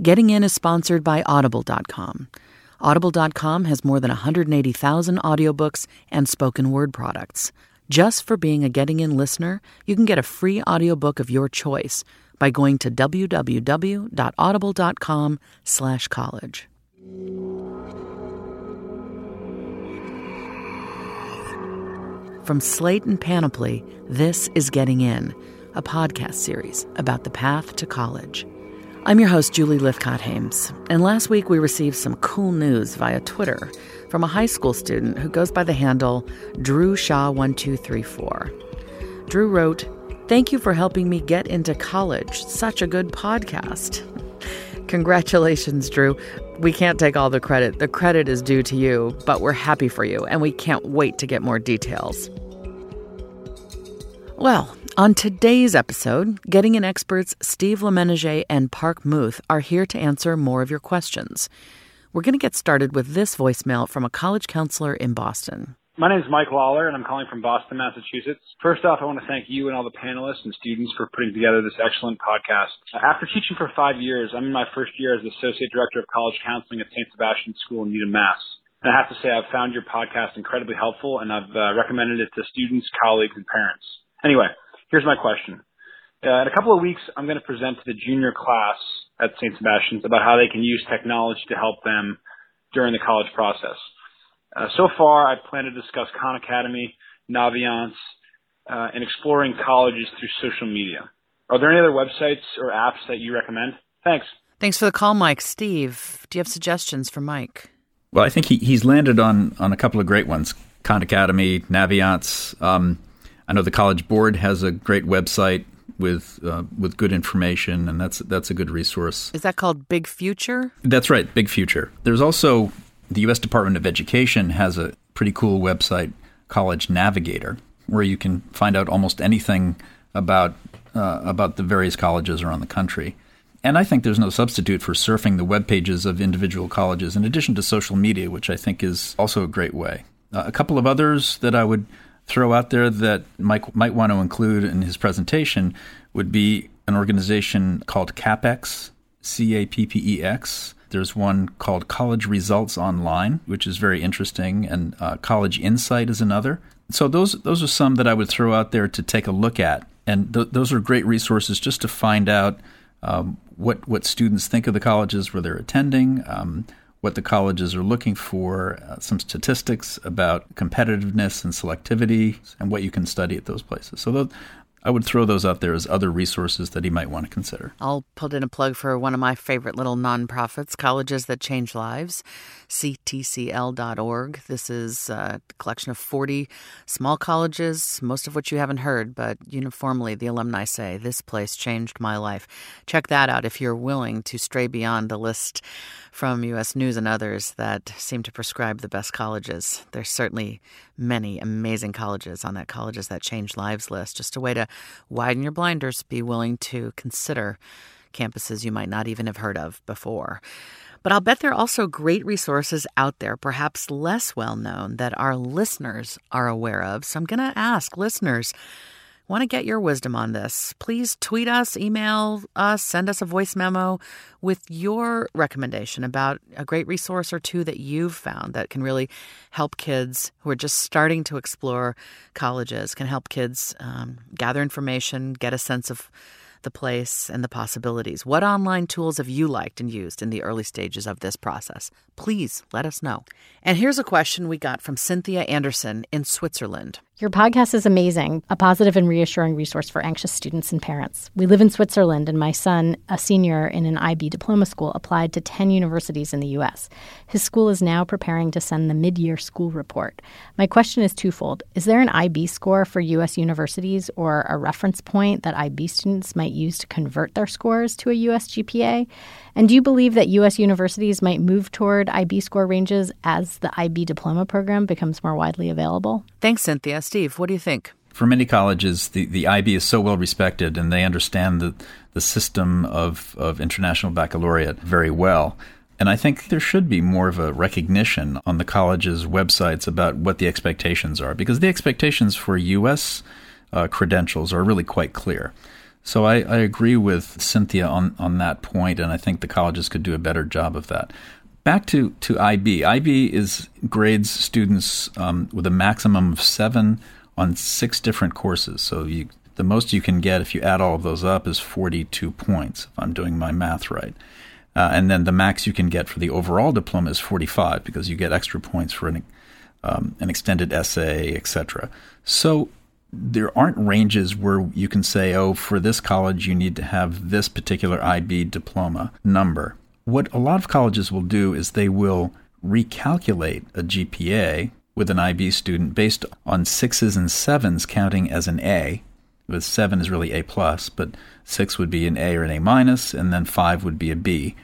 Getting In is sponsored by Audible.com. Audible.com has more than 180,000 audiobooks and spoken word products. Just for being a Getting In listener, you can get a free audiobook of your choice by going to www.audible.com slash college. From Slate and Panoply, this is Getting In, a podcast series about the path to college. I'm your host, Julie Lythcott-Haims, and last week we received some cool news via Twitter from a high school student who goes by the handle Drew Shaw1234. Drew wrote, Thank you for helping me get into college. Such a good podcast. Congratulations, Drew. We can't take all the credit. The credit is due to you, but we're happy for you, and we can't wait to get more details. Well, on today's episode, Getting In experts Steve Lemenager and Parke Muth are here to answer more of your questions. We're going to get started with this voicemail from a college counselor in Boston. My name is Mike Lawler, and I'm calling from Boston, Massachusetts. First off, I want to thank you and all the panelists and students for putting together this excellent podcast. After teaching for five years, I'm in my first year as Associate Director of College Counseling at St. Sebastian's School in Needham, Mass. And I have to say, I've found your podcast incredibly helpful, and I've uh, recommended it to students, colleagues, and parents. Anyway, here's my question. Uh, in a couple of weeks, I'm going to present to the junior class at St. Sebastian's about how they can use technology to help them during the college process. Uh, so far, I plan to discuss Khan Academy, Naviance, uh, and exploring colleges through social media. Are there any other websites or apps that you recommend? Thanks. Thanks for the call, Mike. Steve, do you have suggestions for Mike? Well, I think he, he's landed on, on a couple of great ones Khan Academy, Naviance. Um, I know the College Board has a great website with uh, with good information, and that's that's a good resource. Is that called Big Future? That's right, Big Future. There's also the U.S. Department of Education has a pretty cool website, College Navigator, where you can find out almost anything about uh, about the various colleges around the country. And I think there's no substitute for surfing the web pages of individual colleges, in addition to social media, which I think is also a great way. Uh, a couple of others that I would throw out there that Mike might want to include in his presentation would be an organization called Cappex, C A P P E X. There's one called College Results Online, which is very interesting, and uh, College Insight is another. So those those are some that I would throw out there to take a look at, and th- those are great resources just to find out um, what what students think of the colleges where they're attending. Um, what the colleges are looking for, uh, some statistics about competitiveness and selectivity, and what you can study at those places. So th- I would throw those out there as other resources that he might want to consider. I'll put in a plug for one of my favorite little nonprofits, Colleges That Change Lives, ctcl.org. This is uh, a collection of 40 small colleges, most of which you haven't heard, but uniformly the alumni say, This place changed my life. Check that out if you're willing to stray beyond the list from U.S. News and others that seem to prescribe the best colleges. There's certainly many amazing colleges on that Colleges That Change Lives list. Just a way to widen your blinders, be willing to consider campuses you might not even have heard of before. But I'll bet there are also great resources out there, perhaps less well known, that our listeners are aware of. So I'm going to ask listeners want to get your wisdom on this, please tweet us, email us, send us a voice memo with your recommendation about a great resource or two that you've found that can really help kids who are just starting to explore colleges, can help kids um, gather information, get a sense of the place and the possibilities. What online tools have you liked and used in the early stages of this process? Please let us know. And here's a question we got from Cynthia Anderson in Switzerland. Your podcast is amazing, a positive and reassuring resource for anxious students and parents. We live in Switzerland, and my son, a senior in an IB diploma school, applied to 10 universities in the U.S. His school is now preparing to send the mid year school report. My question is twofold Is there an IB score for U.S. universities or a reference point that IB students might use to convert their scores to a U.S. GPA? And do you believe that U.S. universities might move toward IB score ranges as the IB diploma program becomes more widely available? Thanks, Cynthia. Steve, what do you think? For many colleges, the, the IB is so well respected and they understand the, the system of, of international baccalaureate very well. And I think there should be more of a recognition on the college's websites about what the expectations are, because the expectations for U.S. Uh, credentials are really quite clear. So I, I agree with Cynthia on, on that point, and I think the colleges could do a better job of that. Back to, to IB. IB is grades students um, with a maximum of seven on six different courses. So you, the most you can get if you add all of those up is 42 points, if I'm doing my math right. Uh, and then the max you can get for the overall diploma is 45 because you get extra points for an, um, an extended essay, etc. So there aren't ranges where you can say, oh, for this college, you need to have this particular IB diploma number. What a lot of colleges will do is they will recalculate a GPA with an IB student based on sixes and sevens counting as an A. With seven is really A plus, but six would be an A or an A minus, and then five would be a B,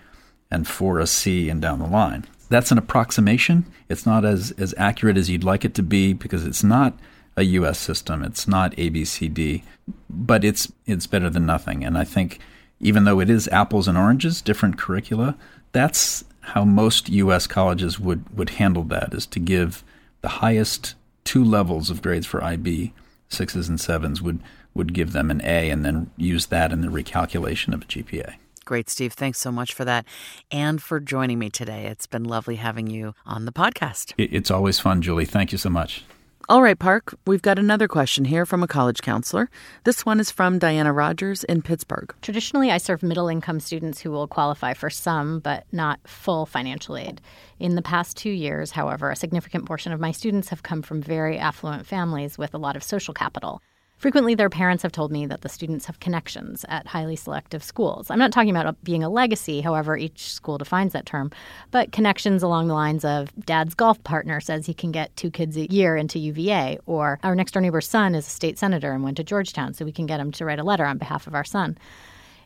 and four a C, and down the line. That's an approximation. It's not as, as accurate as you'd like it to be because it's not a U.S. system. It's not ABCD, but it's it's better than nothing. And I think even though it is apples and oranges, different curricula, that's how most U.S. colleges would would handle that: is to give the highest two levels of grades for IB, sixes and sevens, would would give them an A, and then use that in the recalculation of a GPA. Great, Steve. Thanks so much for that and for joining me today. It's been lovely having you on the podcast. It's always fun, Julie. Thank you so much. All right, Parke, we've got another question here from a college counselor. This one is from Diana Rogers in Pittsburgh. Traditionally, I serve middle income students who will qualify for some, but not full financial aid. In the past two years, however, a significant portion of my students have come from very affluent families with a lot of social capital. Frequently, their parents have told me that the students have connections at highly selective schools. I'm not talking about being a legacy, however, each school defines that term, but connections along the lines of dad's golf partner says he can get two kids a year into UVA, or our next door neighbor's son is a state senator and went to Georgetown, so we can get him to write a letter on behalf of our son.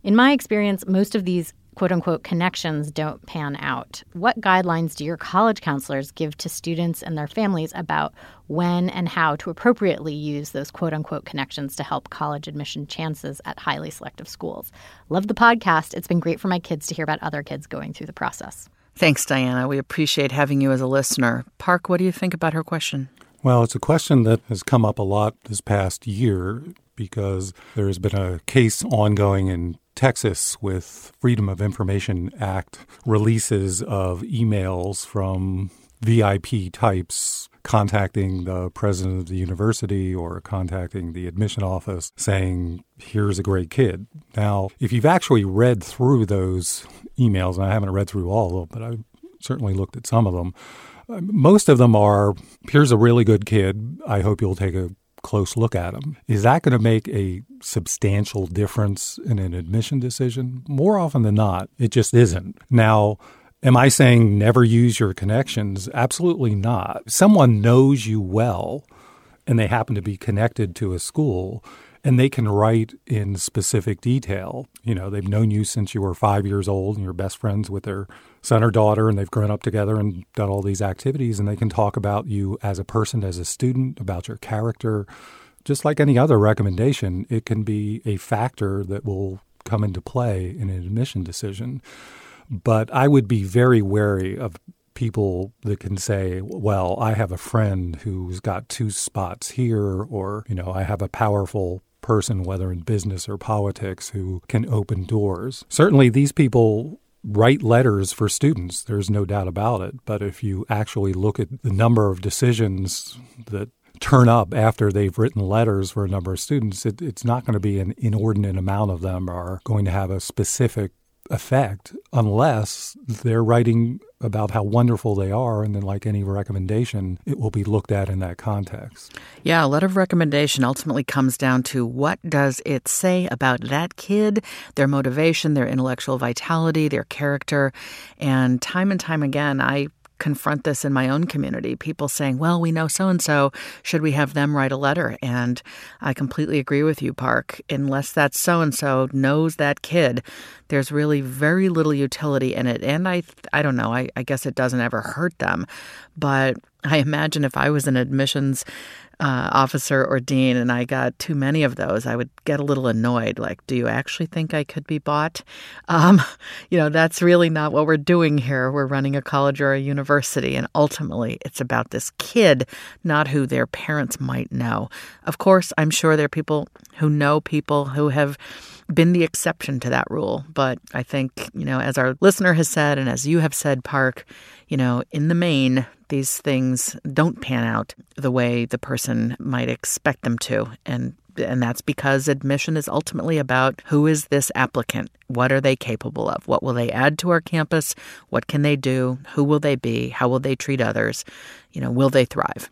In my experience, most of these quote unquote connections don't pan out. What guidelines do your college counselors give to students and their families about when and how to appropriately use those quote unquote connections to help college admission chances at highly selective schools? Love the podcast. It's been great for my kids to hear about other kids going through the process. Thanks, Diana. We appreciate having you as a listener. Parke, what do you think about her question? Well, it's a question that has come up a lot this past year because there has been a case ongoing in Texas with Freedom of Information Act releases of emails from VIP types contacting the president of the university or contacting the admission office saying, here's a great kid. Now, if you've actually read through those emails, and I haven't read through all of them, but I've certainly looked at some of them, uh, most of them are, here's a really good kid. I hope you'll take a close look at them. Is that going to make a substantial difference in an admission decision? More often than not, it just isn't. Now, Am I saying never use your connections? Absolutely not. Someone knows you well and they happen to be connected to a school and they can write in specific detail. You know, they've known you since you were five years old and you're best friends with their son or daughter, and they've grown up together and done all these activities, and they can talk about you as a person, as a student, about your character. Just like any other recommendation, it can be a factor that will come into play in an admission decision. But I would be very wary of people that can say, well, I have a friend who's got two spots here, or, you know, I have a powerful person, whether in business or politics, who can open doors. Certainly, these people write letters for students. There's no doubt about it. But if you actually look at the number of decisions that turn up after they've written letters for a number of students, it, it's not going to be an inordinate amount of them are going to have a specific effect unless they're writing about how wonderful they are and then like any recommendation it will be looked at in that context yeah a letter of recommendation ultimately comes down to what does it say about that kid their motivation their intellectual vitality their character and time and time again i confront this in my own community. People saying, well, we know so and so. Should we have them write a letter? And I completely agree with you, Parke. Unless that so and so knows that kid, there's really very little utility in it. And I, I don't know, I, I guess it doesn't ever hurt them. But I imagine if I was an admissions uh, officer or dean and I got too many of those, I would get a little annoyed. Like, do you actually think I could be bought? Um, you know, that's really not what we're doing here. We're running a college or a university, and ultimately it's about this kid, not who their parents might know. Of course, I'm sure there are people who know people who have been the exception to that rule. But I think, you know, as our listener has said, and as you have said, Parke, you know, in the main, these things don't pan out the way the person might expect them to. And and that's because admission is ultimately about who is this applicant? What are they capable of? What will they add to our campus? What can they do? Who will they be? How will they treat others? You know, will they thrive?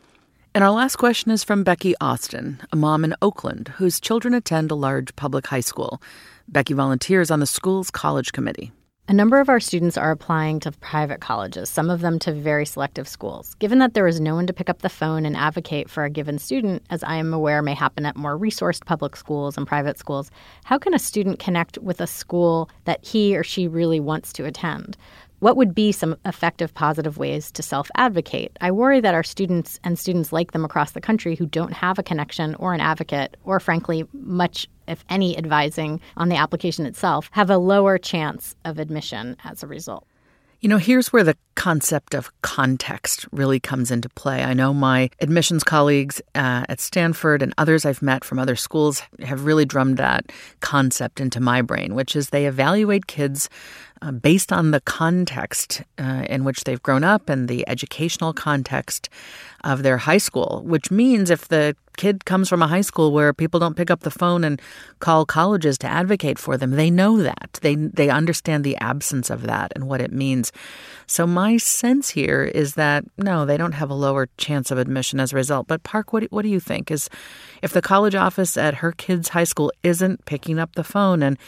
And our last question is from Becky Austin, a mom in Oakland whose children attend a large public high school. Becky volunteers on the school's college committee. A number of our students are applying to private colleges, some of them to very selective schools. Given that there is no one to pick up the phone and advocate for a given student, as I am aware may happen at more resourced public schools and private schools, how can a student connect with a school that he or she really wants to attend? What would be some effective positive ways to self advocate? I worry that our students and students like them across the country who don't have a connection or an advocate, or frankly, much if any advising on the application itself, have a lower chance of admission as a result. You know, here's where the concept of context really comes into play. I know my admissions colleagues uh, at Stanford and others I've met from other schools have really drummed that concept into my brain, which is they evaluate kids uh, based on the context uh, in which they've grown up and the educational context of their high school, which means if the kid comes from a high school where people don't pick up the phone and call colleges to advocate for them, they know that. They they understand the absence of that and what it means. So my sense here is that no, they don't have a lower chance of admission as a result. But Parke, what what do you think is if the college office at her kid's high school isn't picking up the phone and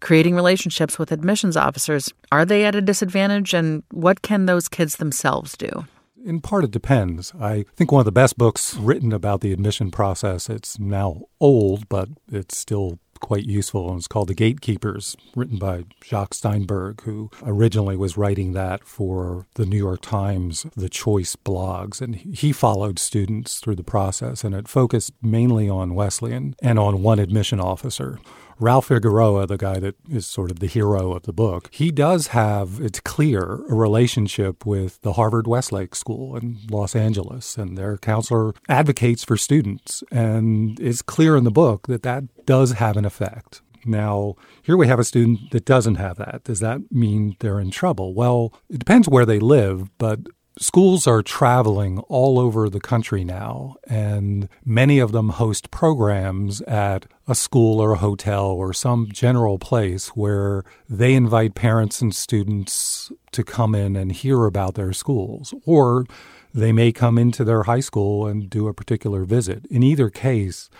creating relationships with admissions officers, are they at a disadvantage and what can those kids themselves do? In part, it depends. I think one of the best books written about the admission process, it's now old, but it's still quite useful, and it's called The Gatekeepers, written by Jacques Steinberg, who originally was writing that for the New York Times, the Choice blogs. And he followed students through the process, and it focused mainly on Wesleyan and on one admission officer. Ralph Figueroa, the guy that is sort of the hero of the book, he does have, it's clear, a relationship with the Harvard Westlake School in Los Angeles, and their counselor advocates for students. And it's clear in the book that that does have an effect. Now, here we have a student that doesn't have that. Does that mean they're in trouble? Well, it depends where they live, but Schools are traveling all over the country now, and many of them host programs at a school or a hotel or some general place where they invite parents and students to come in and hear about their schools. Or they may come into their high school and do a particular visit. In either case,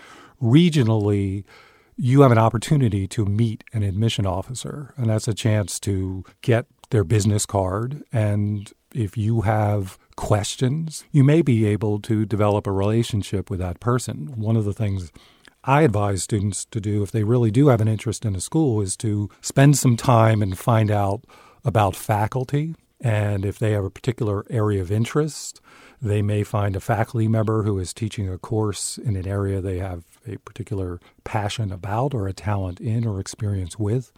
regionally, you have an opportunity to meet an admission officer, and that's a chance to get their business card and if you have questions, you may be able to develop a relationship with that person. One of the things I advise students to do if they really do have an interest in a school is to spend some time and find out about faculty. And if they have a particular area of interest, they may find a faculty member who is teaching a course in an area they have a particular passion about or a talent in or experience with,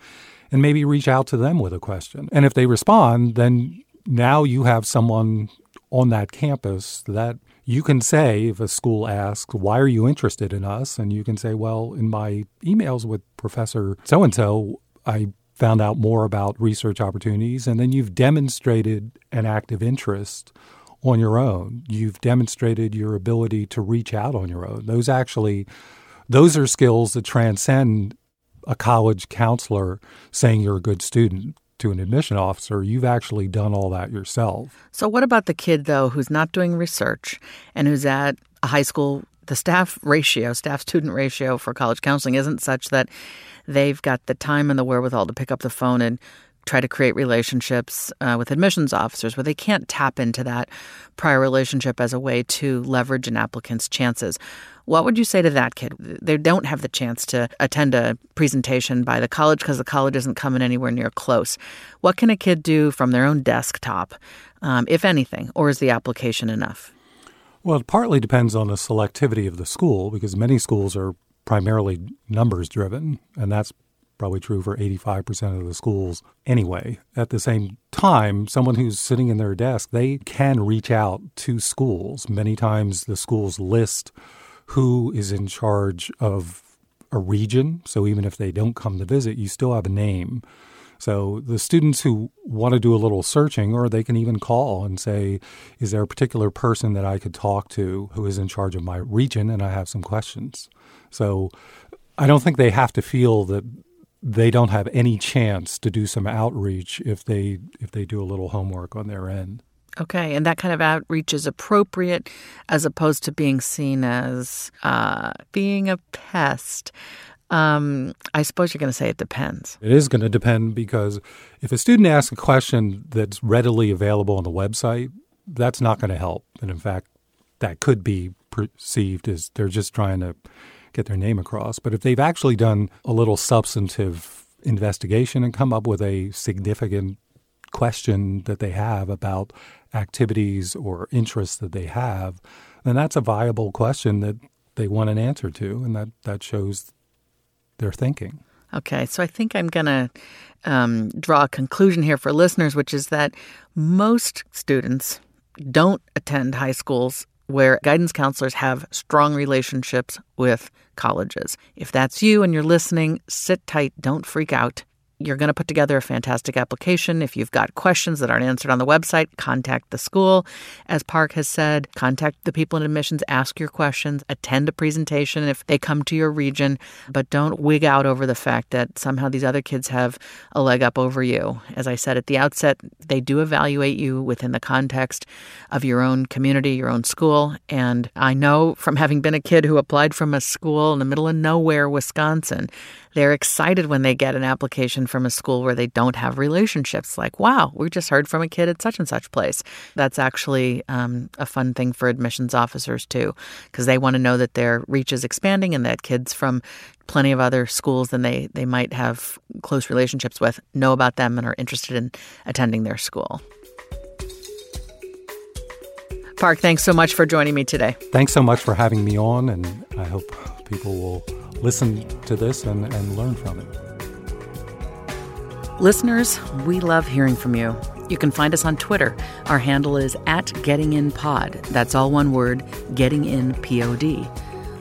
and maybe reach out to them with a question. And if they respond, then now you have someone on that campus that you can say if a school asks, Why are you interested in us? And you can say, Well, in my emails with Professor so and so, I found out more about research opportunities. And then you've demonstrated an active interest on your own. You've demonstrated your ability to reach out on your own. Those actually, those are skills that transcend a college counselor saying you're a good student to an admission officer, you've actually done all that yourself. So, what about the kid, though, who's not doing research and who's at a high school? The staff ratio, staff student ratio for college counseling isn't such that they've got the time and the wherewithal to pick up the phone and try to create relationships uh, with admissions officers where they can't tap into that prior relationship as a way to leverage an applicant's chances. What would you say to that kid? They don't have the chance to attend a presentation by the college because the college isn't coming anywhere near close. What can a kid do from their own desktop, um, if anything, or is the application enough? Well, it partly depends on the selectivity of the school because many schools are primarily numbers driven, and that's probably true for 85% of the schools anyway. At the same time, someone who's sitting in their desk, they can reach out to schools. Many times the schools list who is in charge of a region. So even if they don't come to visit, you still have a name. So the students who want to do a little searching, or they can even call and say, Is there a particular person that I could talk to who is in charge of my region? And I have some questions. So I don't think they have to feel that they don't have any chance to do some outreach if they if they do a little homework on their end. Okay, and that kind of outreach is appropriate as opposed to being seen as uh, being a pest. Um, I suppose you're going to say it depends. It is going to depend because if a student asks a question that's readily available on the website, that's not going to help. And in fact, that could be perceived as they're just trying to get their name across. But if they've actually done a little substantive investigation and come up with a significant question that they have about activities or interests that they have, then that's a viable question that they want an answer to, and that, that shows their thinking. Okay, so I think I'm going to um, draw a conclusion here for listeners, which is that most students don't attend high schools where guidance counselors have strong relationships with colleges. If that's you and you're listening, sit tight, don't freak out. You're going to put together a fantastic application. If you've got questions that aren't answered on the website, contact the school. As Parke has said, contact the people in admissions, ask your questions, attend a presentation if they come to your region, but don't wig out over the fact that somehow these other kids have a leg up over you. As I said at the outset, they do evaluate you within the context of your own community, your own school. And I know from having been a kid who applied from a school in the middle of nowhere, Wisconsin, they're excited when they get an application from a school where they don't have relationships. Like, wow, we just heard from a kid at such and such place. That's actually um, a fun thing for admissions officers, too, because they want to know that their reach is expanding and that kids from plenty of other schools than they, they might have close relationships with know about them and are interested in attending their school. Parke, thanks so much for joining me today. Thanks so much for having me on, and I hope people will listen to this and, and learn from it. Listeners, we love hearing from you. You can find us on Twitter. Our handle is at GettingInPod. That's all one word, Getting In Pod.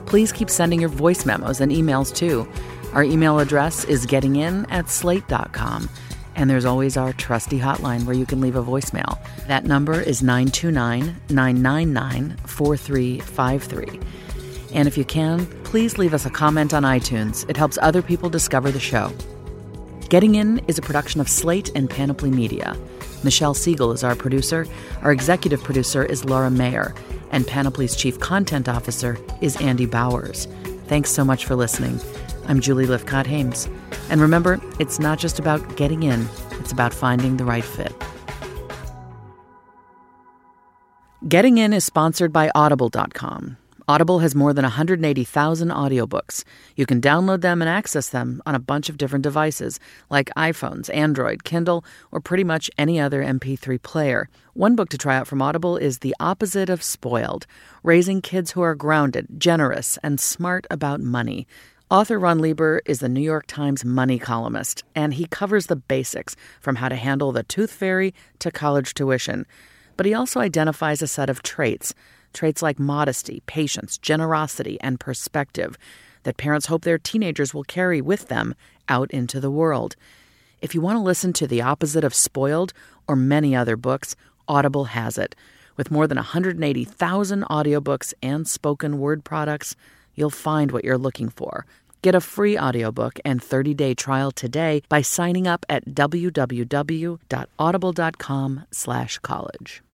Please keep sending your voice memos and emails too. Our email address is gettingin at slate.com. And there's always our trusty hotline where you can leave a voicemail. That number is 929 999 4353. And if you can, please leave us a comment on iTunes. It helps other people discover the show. Getting In is a production of Slate and Panoply Media. Michelle Siegel is our producer. Our executive producer is Laura Mayer. And Panoply's chief content officer is Andy Bowers. Thanks so much for listening. I'm Julie Lythcott Haims. And remember, it's not just about getting in, it's about finding the right fit. Getting In is sponsored by Audible.com. Audible has more than 180,000 audiobooks. You can download them and access them on a bunch of different devices, like iPhones, Android, Kindle, or pretty much any other MP3 player. One book to try out from Audible is The Opposite of Spoiled Raising Kids Who Are Grounded, Generous, and Smart About Money. Author Ron Lieber is the New York Times money columnist, and he covers the basics from how to handle the tooth fairy to college tuition. But he also identifies a set of traits traits like modesty, patience, generosity, and perspective that parents hope their teenagers will carry with them out into the world. If you want to listen to The Opposite of Spoiled or many other books, Audible has it. With more than 180,000 audiobooks and spoken word products, you'll find what you're looking for. Get a free audiobook and 30-day trial today by signing up at www.audible.com/college.